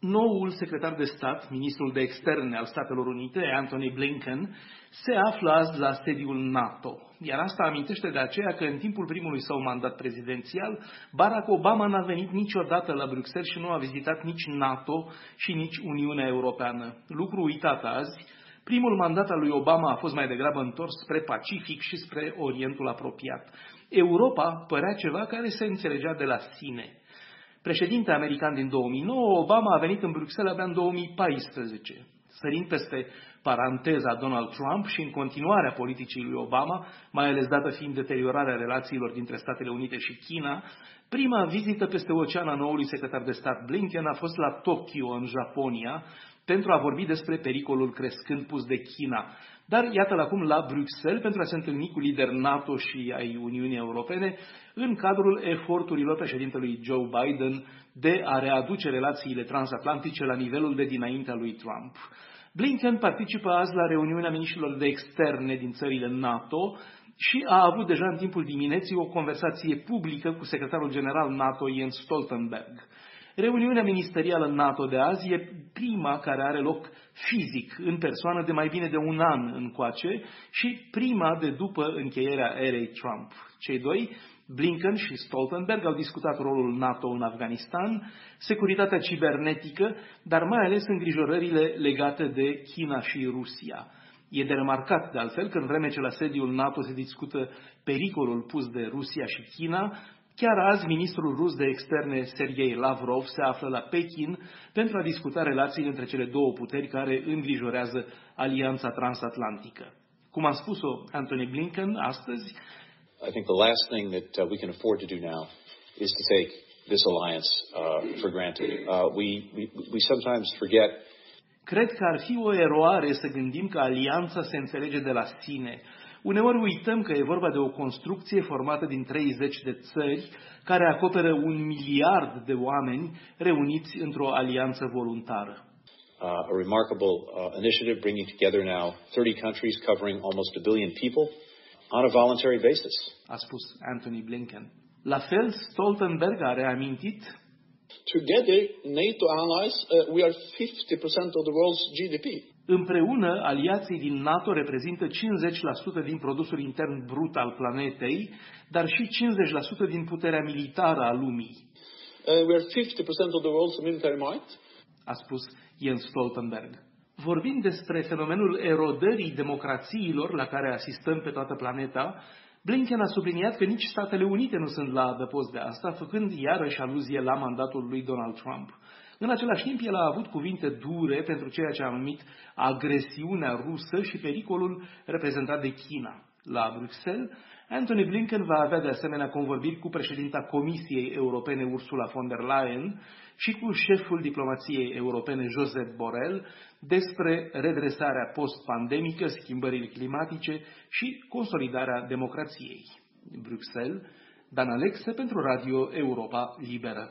Noul secretar de stat, ministrul de externe al Statelor Unite, Anthony Blinken, se află azi la sediul NATO. Iar asta amintește de aceea că în timpul primului său mandat prezidențial, Barack Obama n-a venit niciodată la Bruxelles și nu a vizitat nici NATO și nici Uniunea Europeană. Lucru uitat azi, primul mandat al lui Obama a fost mai degrabă întors spre Pacific și spre Orientul apropiat. Europa părea ceva care se înțelegea de la sine. Președinte american din 2009, Obama a venit în Bruxelles abia în 2014. Sărind peste paranteza Donald Trump și în continuarea politicii lui Obama, mai ales dată fiind deteriorarea relațiilor dintre Statele Unite și China, prima vizită peste ocean a noului secretar de stat Blinken a fost la Tokyo, în Japonia, pentru a vorbi despre pericolul crescând pus de China. Dar iată-l acum la Bruxelles pentru a se întâlni cu lideri NATO și ai Uniunii Europene în cadrul eforturilor președintelui Joe Biden de a readuce relațiile transatlantice la nivelul de dinaintea lui Trump. Blinken participă azi la reuniunea ministrilor de externe din țările NATO și a avut deja în timpul dimineții o conversație publică cu secretarul general NATO Jens Stoltenberg. Reuniunea ministerială NATO de azi e prima care are loc fizic, în persoană, de mai bine de un an încoace și prima de după încheierea erei Trump. Cei doi Blinken și Stoltenberg au discutat rolul NATO în Afganistan, securitatea cibernetică, dar mai ales îngrijorările legate de China și Rusia. E de remarcat, de altfel, că în vreme ce la sediul NATO se discută pericolul pus de Rusia și China, chiar azi ministrul rus de externe Sergei Lavrov se află la Pekin pentru a discuta relațiile între cele două puteri care îngrijorează alianța transatlantică. Cum a spus-o Anthony Blinken astăzi, I think the last thing that uh, we can afford to do now is to take this alliance uh, for granted. Uh, we, we, we sometimes forget Cred că ar fi o eroare să gândim că alianța se înțelege de la sine. Uneori uităm că e vorba de o construcție formată din 30 de țări care acoperă un miliard de oameni reuniți într-o alianță voluntară. Uh, a remarkable uh, initiative bringing together now 30 countries covering almost a billion people on a voluntary basis. A spus Anthony Blinken. La fel, Stoltenberg a reamintit Together, NATO allies, uh, we are 50% of the world's GDP. Împreună, aliații din NATO reprezintă 50% din produsul intern brut al planetei, dar și 50% din puterea militară a lumii. Uh, we are 50% of the world's military might. A spus Jens Stoltenberg. Vorbim despre fenomenul erodării democrațiilor la care asistăm pe toată planeta, Blinken a subliniat că nici Statele Unite nu sunt la adăpost de asta, făcând iarăși aluzie la mandatul lui Donald Trump. În același timp, el a avut cuvinte dure pentru ceea ce a numit agresiunea rusă și pericolul reprezentat de China. La Bruxelles, Anthony Blinken va avea de asemenea convorbiri cu președinta Comisiei Europene Ursula von der Leyen și cu șeful diplomației europene Josep Borrell despre redresarea post-pandemică, schimbările climatice și consolidarea democrației. Bruxelles, Dan Alexe pentru Radio Europa Liberă.